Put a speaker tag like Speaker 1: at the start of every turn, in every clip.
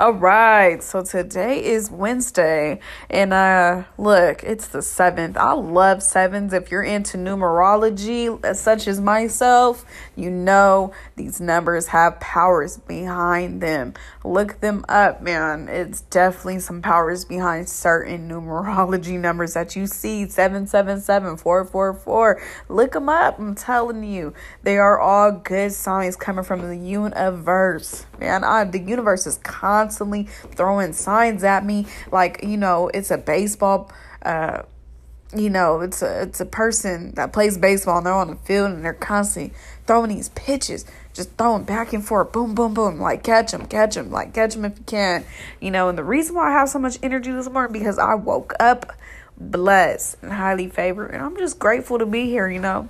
Speaker 1: All right, so today is Wednesday, and uh, look, it's the seventh. I love sevens. If you're into numerology, such as myself, you know these numbers have powers behind them. Look them up, man. It's definitely some powers behind certain numerology numbers that you see 777, 444. Look them up. I'm telling you, they are all good signs coming from the universe, man. I, the universe is constantly constantly throwing signs at me. Like you know it's a baseball uh you know it's a it's a person that plays baseball and they're on the field and they're constantly throwing these pitches just throwing back and forth boom boom boom like catch them catch them like catch them if you can you know. And the reason why i have so much energy this morning because i woke up blessed and highly favored and i'm just grateful to be here you know.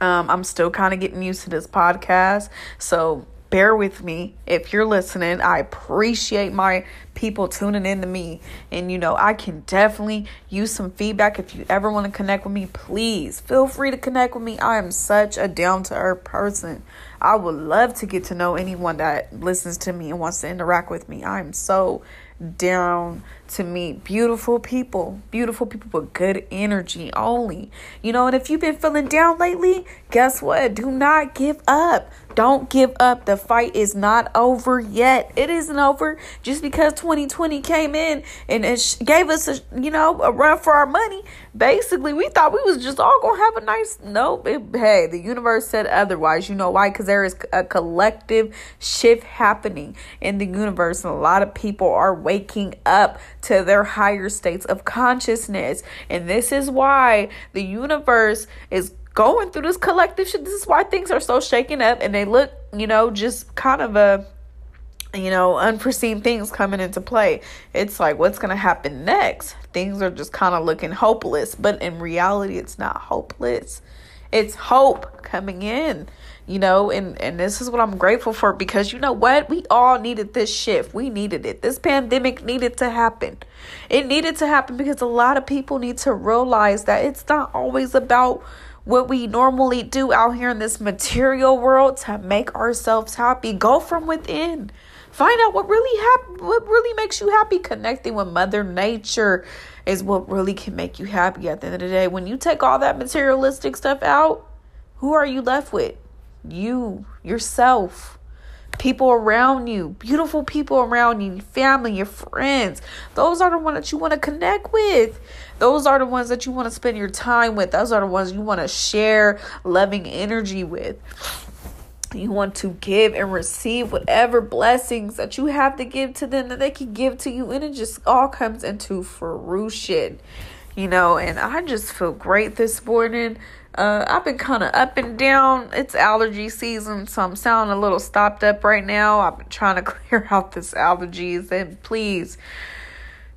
Speaker 1: Um, i'm still kind of getting used to this podcast so bear with me if you're listening. I appreciate my people tuning in to me. And you know, I can definitely use some feedback. If you ever want to connect with me, please feel free to connect with me. I am such a down to earth person. I would love to get to know anyone that listens to me and wants to interact with me. I'm so down to meet beautiful people, beautiful people with good energy only. You know, and if you've been feeling down lately, guess what? Do not give up. Don't give up. The fight is not over yet. It isn't over just because 2020 came in and it gave us a, you know, a run for our money. Basically, we thought we was just all to have a nice nope. It, hey, the universe said otherwise. You know why? Cuz there is a collective shift happening in the universe and a lot of people are waking up to their higher states of consciousness. And this is why the universe is going through this collective shit. This is why things are so shaken up and they look, you know, just kind of a you know, unforeseen things coming into play. It's like, what's going to happen next? Things are just kind of looking hopeless, but in reality, it's not hopeless. It's hope coming in you know and and this is what i'm grateful for because you know what? We all needed this shift. We needed it. This pandemic needed to happen. It needed to happen because a lot of people need to realize that it's not always about what we normally do out here in this material world to make ourselves happy. Go from within. Find out what really happy what really makes you happy. Connecting with mother nature is what really can make you happy at the end of the day. When you take all that materialistic stuff out who are you left with you, yourself, people around you, beautiful people around you, family, your friends. Those are the ones that you want to connect with. Those are the ones that you want to spend your time with. Those are the ones you want to share loving energy with. You want to give and receive whatever blessings that you have to give to them that they can give to you, and it just all comes into fruition, you know. And I just feel great this morning. Uh, I've been kind of up and down. It's allergy season, so I'm sounding a little stopped up right now. I've been trying to clear out this allergies, and please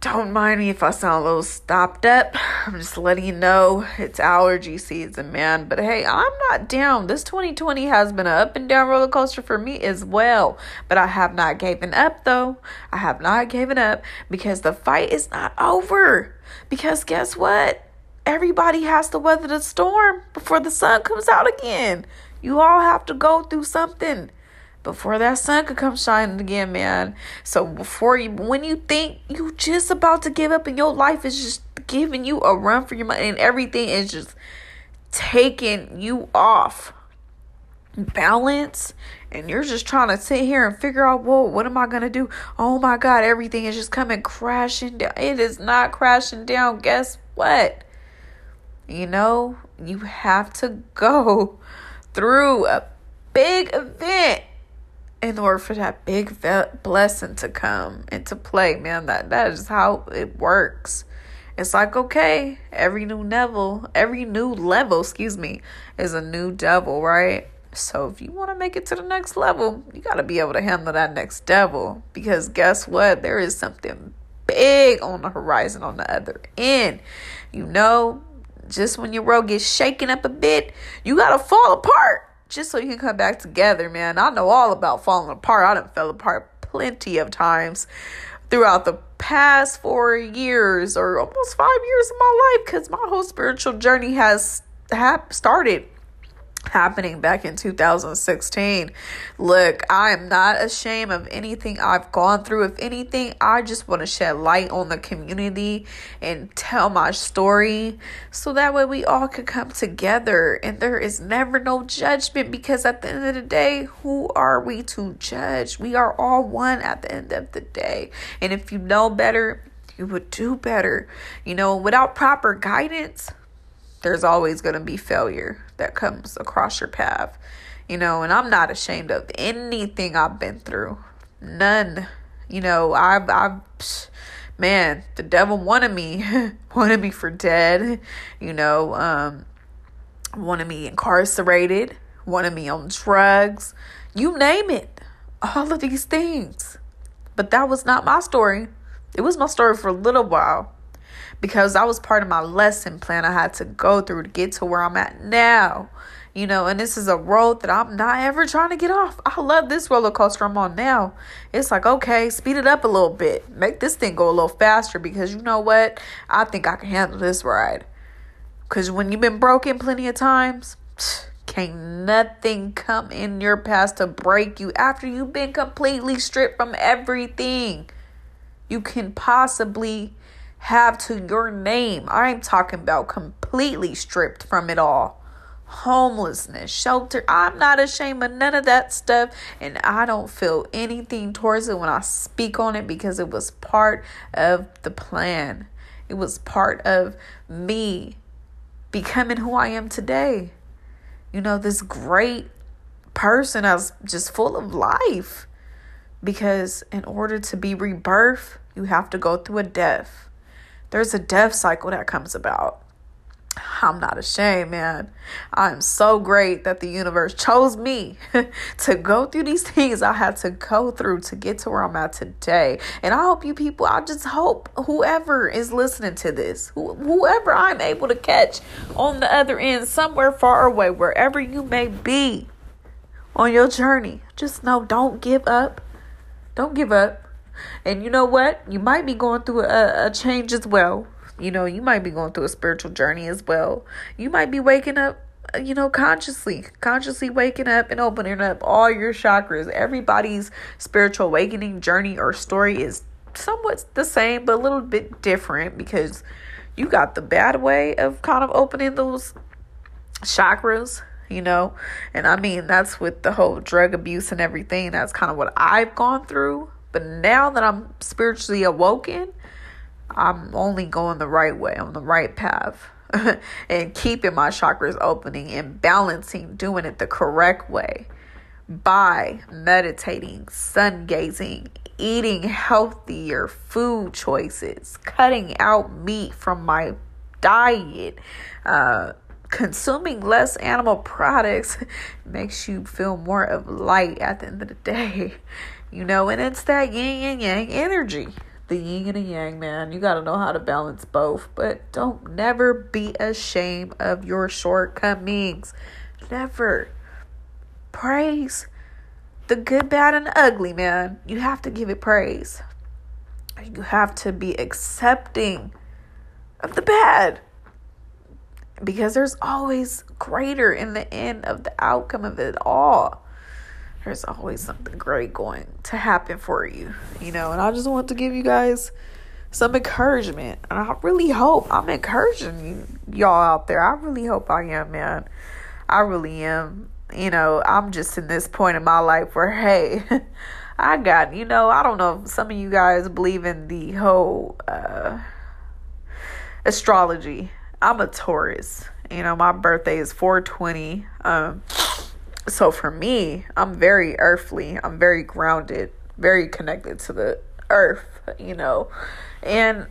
Speaker 1: don't mind me if I sound a little stopped up. I'm just letting you know it's allergy season, man. But hey, I'm not down. This 2020 has been an up and down roller coaster for me as well. But I have not given up, though. I have not given up because the fight is not over. Because guess what? Everybody has to weather the storm before the sun comes out again. You all have to go through something before that sun could come shining again, man. So before you, when you think you just about to give up and your life is just giving you a run for your money and everything is just taking you off balance and you're just trying to sit here and figure out whoa what am i gonna do oh my god everything is just coming crashing down it is not crashing down guess what you know, you have to go through a big event in order for that big blessing to come into play, man. That that is how it works. It's like okay, every new level, every new level, excuse me, is a new devil, right? So if you want to make it to the next level, you got to be able to handle that next devil because guess what? There is something big on the horizon on the other end. You know, just when your world gets shaken up a bit, you gotta fall apart just so you can come back together, man. I know all about falling apart. I done fell apart plenty of times throughout the past four years or almost five years of my life because my whole spiritual journey has have started happening back in 2016. Look, I am not ashamed of anything I've gone through. If anything, I just want to shed light on the community and tell my story so that way we all can come together and there is never no judgment because at the end of the day, who are we to judge? We are all one at the end of the day. And if you know better, you would do better. You know, without proper guidance, there's always going to be failure that comes across your path. You know, and I'm not ashamed of anything I've been through. None. You know, I've, I've, man, the devil wanted me, wanted me for dead, you know, um, wanted me incarcerated, wanted me on drugs, you name it, all of these things. But that was not my story. It was my story for a little while because that was part of my lesson plan I had to go through to get to where I'm at now. You know, and this is a road that I'm not ever trying to get off. I love this roller coaster I'm on now. It's like, okay, speed it up a little bit. Make this thing go a little faster because you know what? I think I can handle this ride. Because when you've been broken plenty of times, can't nothing come in your past to break you after you've been completely stripped from everything you can possibly have to your name. I'm talking about completely stripped from it all. Homelessness, shelter. I'm not ashamed of none of that stuff, and I don't feel anything towards it when I speak on it because it was part of the plan. It was part of me becoming who I am today. You know, this great person that's just full of life. Because in order to be rebirthed, you have to go through a death there's a death cycle that comes about. I'm not ashamed, man. I'm so great that the universe chose me to go through these things I had to go through to get to where I'm at today. And I hope you people, I just hope whoever is listening to this, whoever I'm able to catch on the other end, somewhere far away, wherever you may be on your journey, just know don't give up. Don't give up. And you know what? You might be going through a, a change as well. You know, you might be going through a spiritual journey as well. You might be waking up, you know, consciously, consciously waking up and opening up all your chakras. Everybody's spiritual awakening journey or story is somewhat the same, but a little bit different because you got the bad way of kind of opening those chakras you know and i mean that's with the whole drug abuse and everything that's kind of what i've gone through but now that I'm spiritually awoken, I'm only going the right way, on the right path. and keeping my chakras opening and balancing, doing it the correct way by meditating, sun gazing, eating healthier food choices, cutting out meat from my diet, uh, consuming less animal products makes you feel more of light at the end of the day. You know, and it's that yin and yang energy. The yin and the yang, man. You got to know how to balance both. But don't never be ashamed of your shortcomings. Never. Praise the good, bad, and ugly, man. You have to give it praise. You have to be accepting of the bad because there's always greater in the end of the outcome of it all there's always something great going to happen for you, you know. And I just want to give you guys some encouragement. And I really hope I'm encouraging y'all out there. I really hope I am, man. I really am. You know, I'm just in this point in my life where, hey, I got, you know, I don't know if some of you guys believe in the whole uh, astrology. I'm a Taurus. You know, my birthday is 420. Um, so for me, I'm very earthly. I'm very grounded, very connected to the earth, you know. And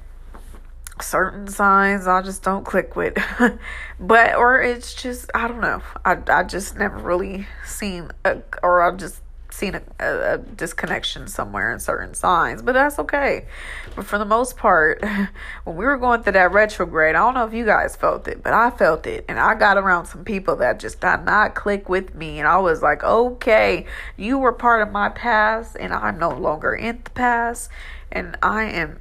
Speaker 1: certain signs I just don't click with. but or it's just I don't know. I I just never really seen a, or I just seen a, a, a, disconnection somewhere in certain signs, but that's okay. But for the most part, when we were going through that retrograde, I don't know if you guys felt it, but I felt it. And I got around some people that just did not click with me. And I was like, okay, you were part of my past, and I'm no longer in the past. And I am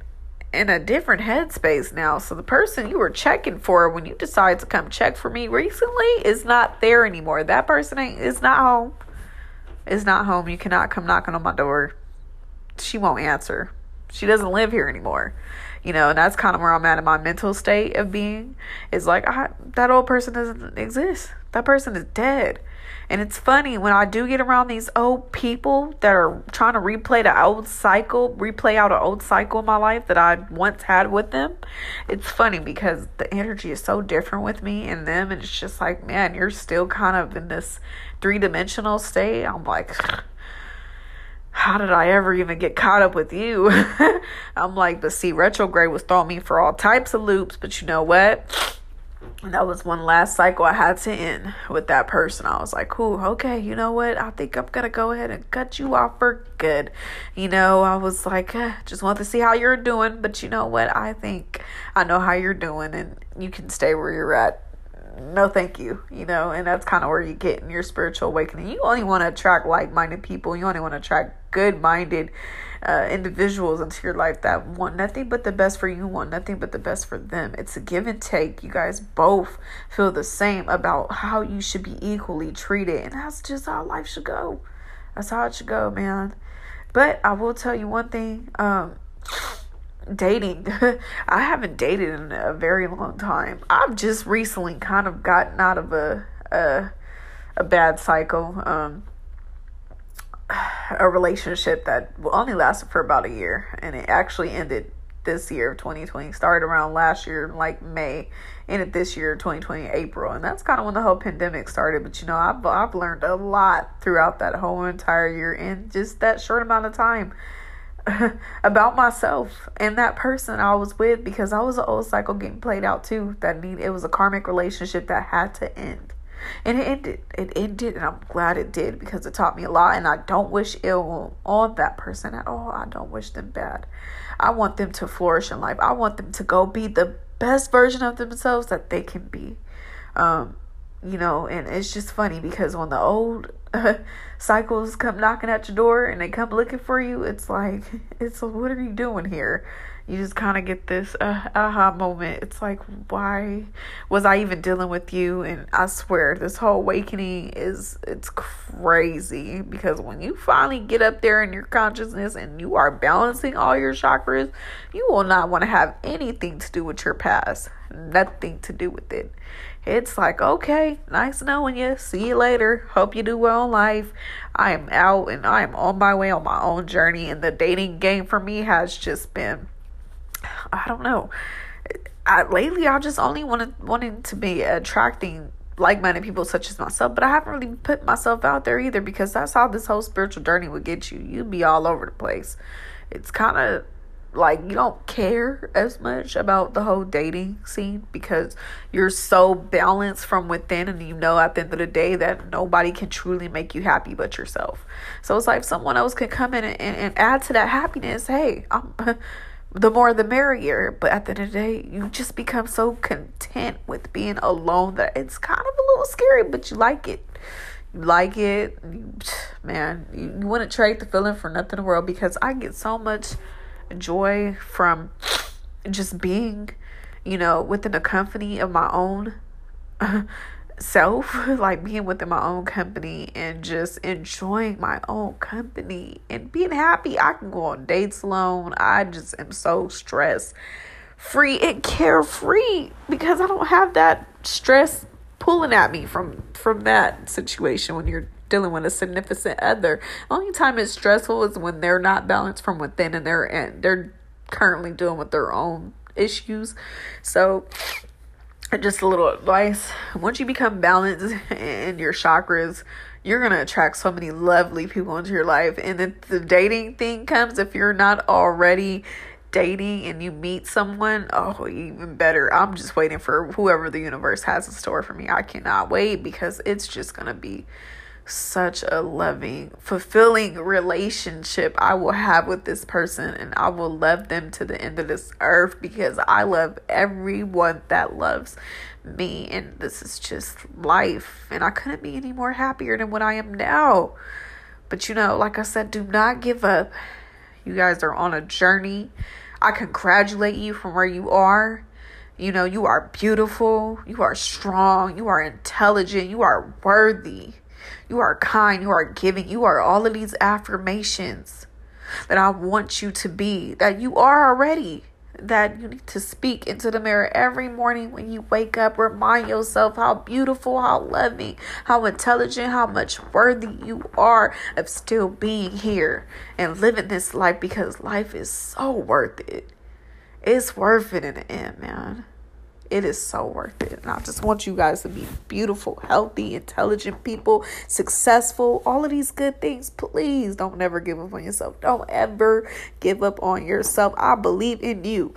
Speaker 1: in a different headspace now. So the person you were checking for when you decide to come check for me recently is not there anymore. That person ain't is not home. Is not home. You cannot come knocking on my door. She won't answer. She doesn't live here anymore. You know, and that's kind of where I'm at in my mental state of being. Is like I, that old person doesn't exist. That person is dead. And it's funny when I do get around these old people that are trying to replay the old cycle, replay out an old cycle in my life that I once had with them. It's funny because the energy is so different with me and them. And it's just like, man, you're still kind of in this three dimensional state. I'm like, how did I ever even get caught up with you? I'm like, but see, retrograde was throwing me for all types of loops. But you know what? And that was one last cycle I had to end with that person. I was like, cool, okay, you know what? I think I'm going to go ahead and cut you off for good. You know, I was like, eh, just want to see how you're doing. But you know what? I think I know how you're doing and you can stay where you're at. No, thank you. You know, and that's kind of where you get in your spiritual awakening. You only want to attract like minded people, you only want to attract good minded uh, individuals into your life that want nothing but the best for you, want nothing but the best for them. It's a give and take. You guys both feel the same about how you should be equally treated, and that's just how life should go. That's how it should go, man. But I will tell you one thing. Um, dating. I haven't dated in a very long time. I've just recently kind of gotten out of a a, a bad cycle. Um, a relationship that only lasted for about a year and it actually ended this year of 2020 started around last year like may ended this year 2020 april and that's kind of when the whole pandemic started but you know I've, I've learned a lot throughout that whole entire year in just that short amount of time about myself and that person I was with because I was an old cycle getting played out too that need it was a karmic relationship that had to end and it ended. It ended, and I'm glad it did because it taught me a lot. And I don't wish ill on that person at all. I don't wish them bad. I want them to flourish in life. I want them to go be the best version of themselves that they can be. Um, you know, and it's just funny because when the old uh, cycles come knocking at your door and they come looking for you, it's like, it's what are you doing here? you just kind of get this uh, aha moment. It's like, why was I even dealing with you? And I swear, this whole awakening is it's crazy because when you finally get up there in your consciousness and you are balancing all your chakras, you will not want to have anything to do with your past. Nothing to do with it. It's like, okay, nice knowing you. See you later. Hope you do well in life. I am out and I am on my way on my own journey. And the dating game for me has just been I don't know. I, lately, I just only wanted wanting to be attracting like-minded people such as myself, but I haven't really put myself out there either because that's how this whole spiritual journey would get you. You'd be all over the place. It's kind of like you don't care as much about the whole dating scene because you're so balanced from within and you know at the end of the day that nobody can truly make you happy but yourself so it's like someone else can come in and, and, and add to that happiness hey i'm the more the merrier. But at the end of the day, you just become so content with being alone that it's kind of a little scary, but you like it. You like it, man. You, you wouldn't trade the feeling for nothing in the world because I get so much joy from just being, you know, within the company of my own self, like being within my own company and just enjoying my own company and being happy. I can go on dates alone. I just am so stress free and carefree because I don't have that stress pulling at me from from that situation when you're dealing with a significant other. Only time it's stressful is when they're not balanced from within and they're and they're currently dealing with their own issues. So just a little advice once you become balanced in your chakras you're going to attract so many lovely people into your life and if the dating thing comes if you're not already dating and you meet someone oh even better i'm just waiting for whoever the universe has in store for me i cannot wait because it's just going to be such a loving, fulfilling relationship I will have with this person, and I will love them to the end of this earth because I love everyone that loves me, and this is just life. And I couldn't be any more happier than what I am now. But you know, like I said, do not give up. You guys are on a journey. I congratulate you from where you are. You know, you are beautiful, you are strong, you are intelligent, you are worthy, you are kind, you are giving, you are all of these affirmations that I want you to be, that you are already that you need to speak into the mirror every morning when you wake up. Remind yourself how beautiful, how loving, how intelligent, how much worthy you are of still being here and living this life because life is so worth it. It's worth it in the end, man. It is so worth it. And I just want you guys to be beautiful, healthy, intelligent people, successful, all of these good things. Please don't never give up on yourself. Don't ever give up on yourself. I believe in you.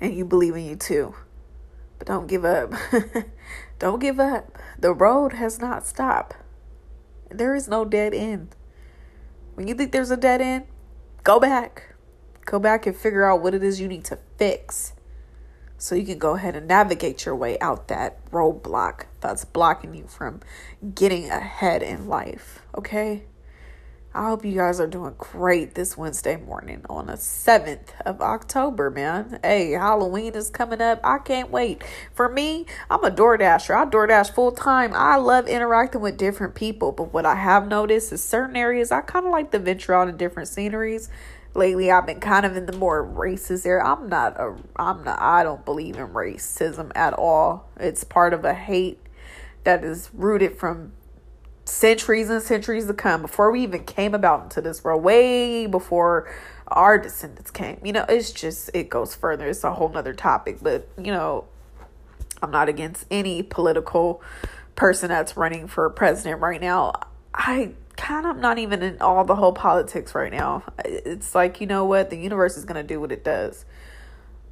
Speaker 1: And you believe in you too. But don't give up. don't give up. The road has not stopped. There is no dead end. When you think there's a dead end, go back. Go back and figure out what it is you need to fix so you can go ahead and navigate your way out that roadblock that's blocking you from getting ahead in life. Okay? I hope you guys are doing great this Wednesday morning on the 7th of October, man. Hey, Halloween is coming up. I can't wait. For me, I'm a DoorDasher. I DoorDash full time. I love interacting with different people, but what I have noticed is certain areas I kind of like to venture out in different sceneries lately I've been kind of in the more racist area. I'm not a I'm not I don't believe in racism at all. It's part of a hate that is rooted from centuries and centuries to come before we even came about into this world way before our descendants came you know it's just it goes further it's a whole nother topic but you know i'm not against any political person that's running for president right now i kind of not even in all the whole politics right now. It's like, you know what? The universe is going to do what it does.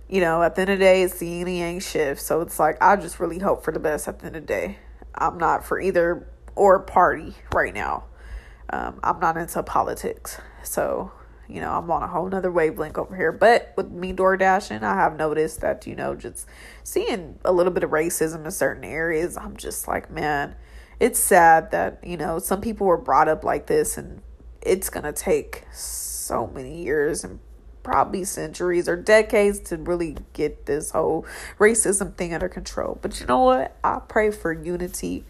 Speaker 1: You know, at the end of the day, it's the yin and yang shift. So it's like, I just really hope for the best at the end of the day. I'm not for either or party right now. Um, I'm not into politics. So, you know, I'm on a whole nother wavelength over here. But with me door dashing, I have noticed that, you know, just seeing a little bit of racism in certain areas, I'm just like, man, it's sad that, you know, some people were brought up like this and it's going to take so many years and probably centuries or decades to really get this whole racism thing under control. But you know what? I pray for unity.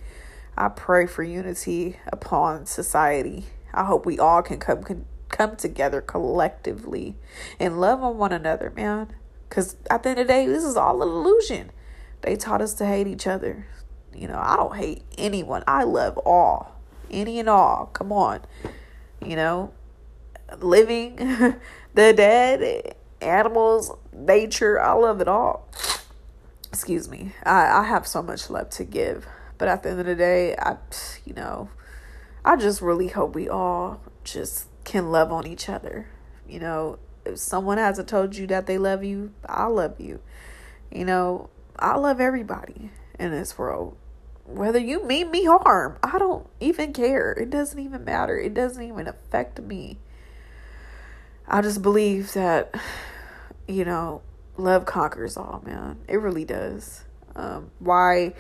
Speaker 1: I pray for unity upon society. I hope we all can come can come together collectively and love on one another, man. Cause at the end of the day, this is all an illusion. They taught us to hate each other. You know, I don't hate anyone. I love all. Any and all. Come on. You know, living, the dead, animals, nature. I love it all. Excuse me. I, I have so much love to give. But at the end of the day, I, you know, I just really hope we all just can love on each other. You know, if someone hasn't told you that they love you, I love you. You know, I love everybody in this world. Whether you mean me harm, I don't even care. It doesn't even matter. It doesn't even affect me. I just believe that, you know, love conquers all, man. It really does. Um, why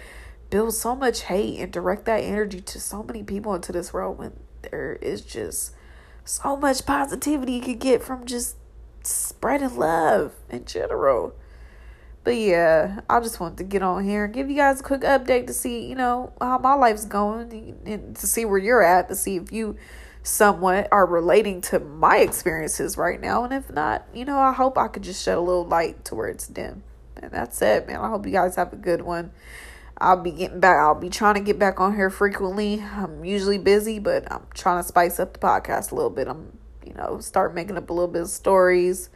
Speaker 1: build so much hate and direct that energy to so many people into this world when there is just so much positivity you could get from just spreading love in general. But yeah, I just wanted to get on here and give you guys a quick update to see, you know, how my life's going and to see where you're at, to see if you somewhat are relating to my experiences right now. And if not, you know, I hope I could just shed a little light to where it's dim. And that's it, man. I hope you guys have a good one. I'll be getting back. I'll be trying to get back on here frequently. I'm usually busy, but I'm trying to spice up the podcast a little bit. I'm, you know, start making up a little bit of stories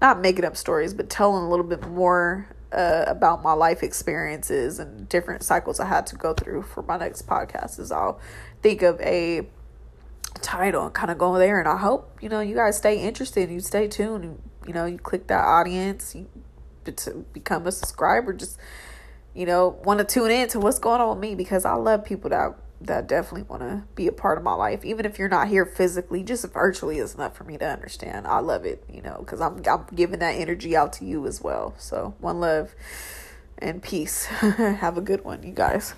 Speaker 1: not making up stories, but telling a little bit more uh, about my life experiences and different cycles I had to go through for my next podcast. Is I'll think of a title and kind of go there, and I hope you know you guys stay interested, you stay tuned, you know you click that audience, you to become a subscriber, just you know want to tune in to what's going on with me because I love people that that definitely want to be a part of my life. Even if you're not here physically just virtually is enough for me to understand. I love it you know because I'm, I'm giving that energy out to you as well. So one love and peace. Have a good one you guys.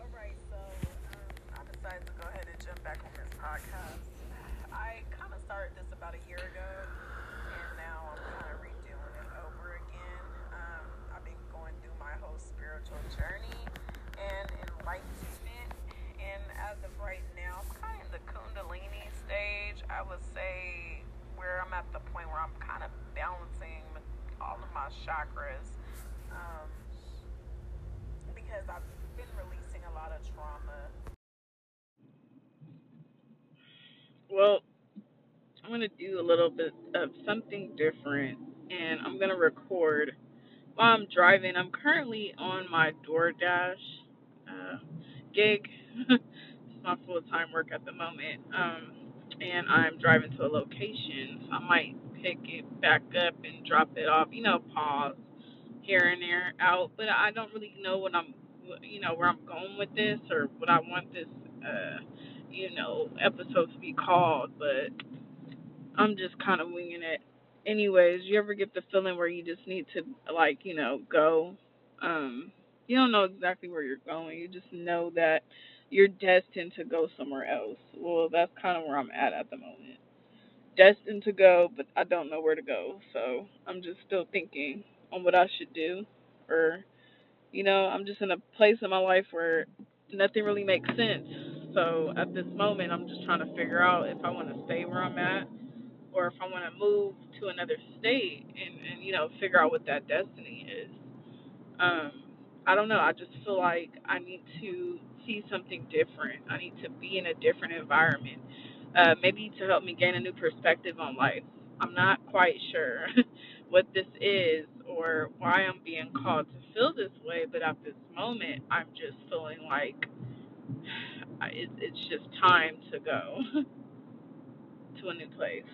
Speaker 2: Of um, started this about a year ago, and now I'm kind of redoing it over again. Um, I've been going through my whole spiritual journey and enlightenment, and as of right now, I'm kind of in the Kundalini stage. I would say where I'm at the point where I'm kind of balancing all of my chakras. Um, because I've been releasing a lot of trauma Well, I'm going to do a little bit of something different and I'm going to record while I'm driving. I'm currently on my DoorDash uh, gig. my full time work at the moment. Um, and I'm driving to a location, so I might pick it back up and drop it off, you know, pause here and there out. But I don't really know what I'm, you know, where I'm going with this or what I want this, uh, you know, episode to be called. But I'm just kind of winging it. Anyways, you ever get the feeling where you just need to like, you know, go? Um, you don't know exactly where you're going. You just know that you're destined to go somewhere else. Well, that's kind of where I'm at at the moment. Destined to go, but I don't know where to go. So I'm just still thinking on what I should do. Or, you know, I'm just in a place in my life where nothing really makes sense. So at this moment, I'm just trying to figure out if I want to stay where I'm at or if I want to move to another state and, and you know figure out what that destiny is. Um, I don't know. I just feel like I need to see something different. I need to be in a different environment, uh, maybe to help me gain a new perspective on life. I'm not quite sure what this is or why I'm being called to feel this way, but at this moment, I'm just feeling like it's just time to go to a new place.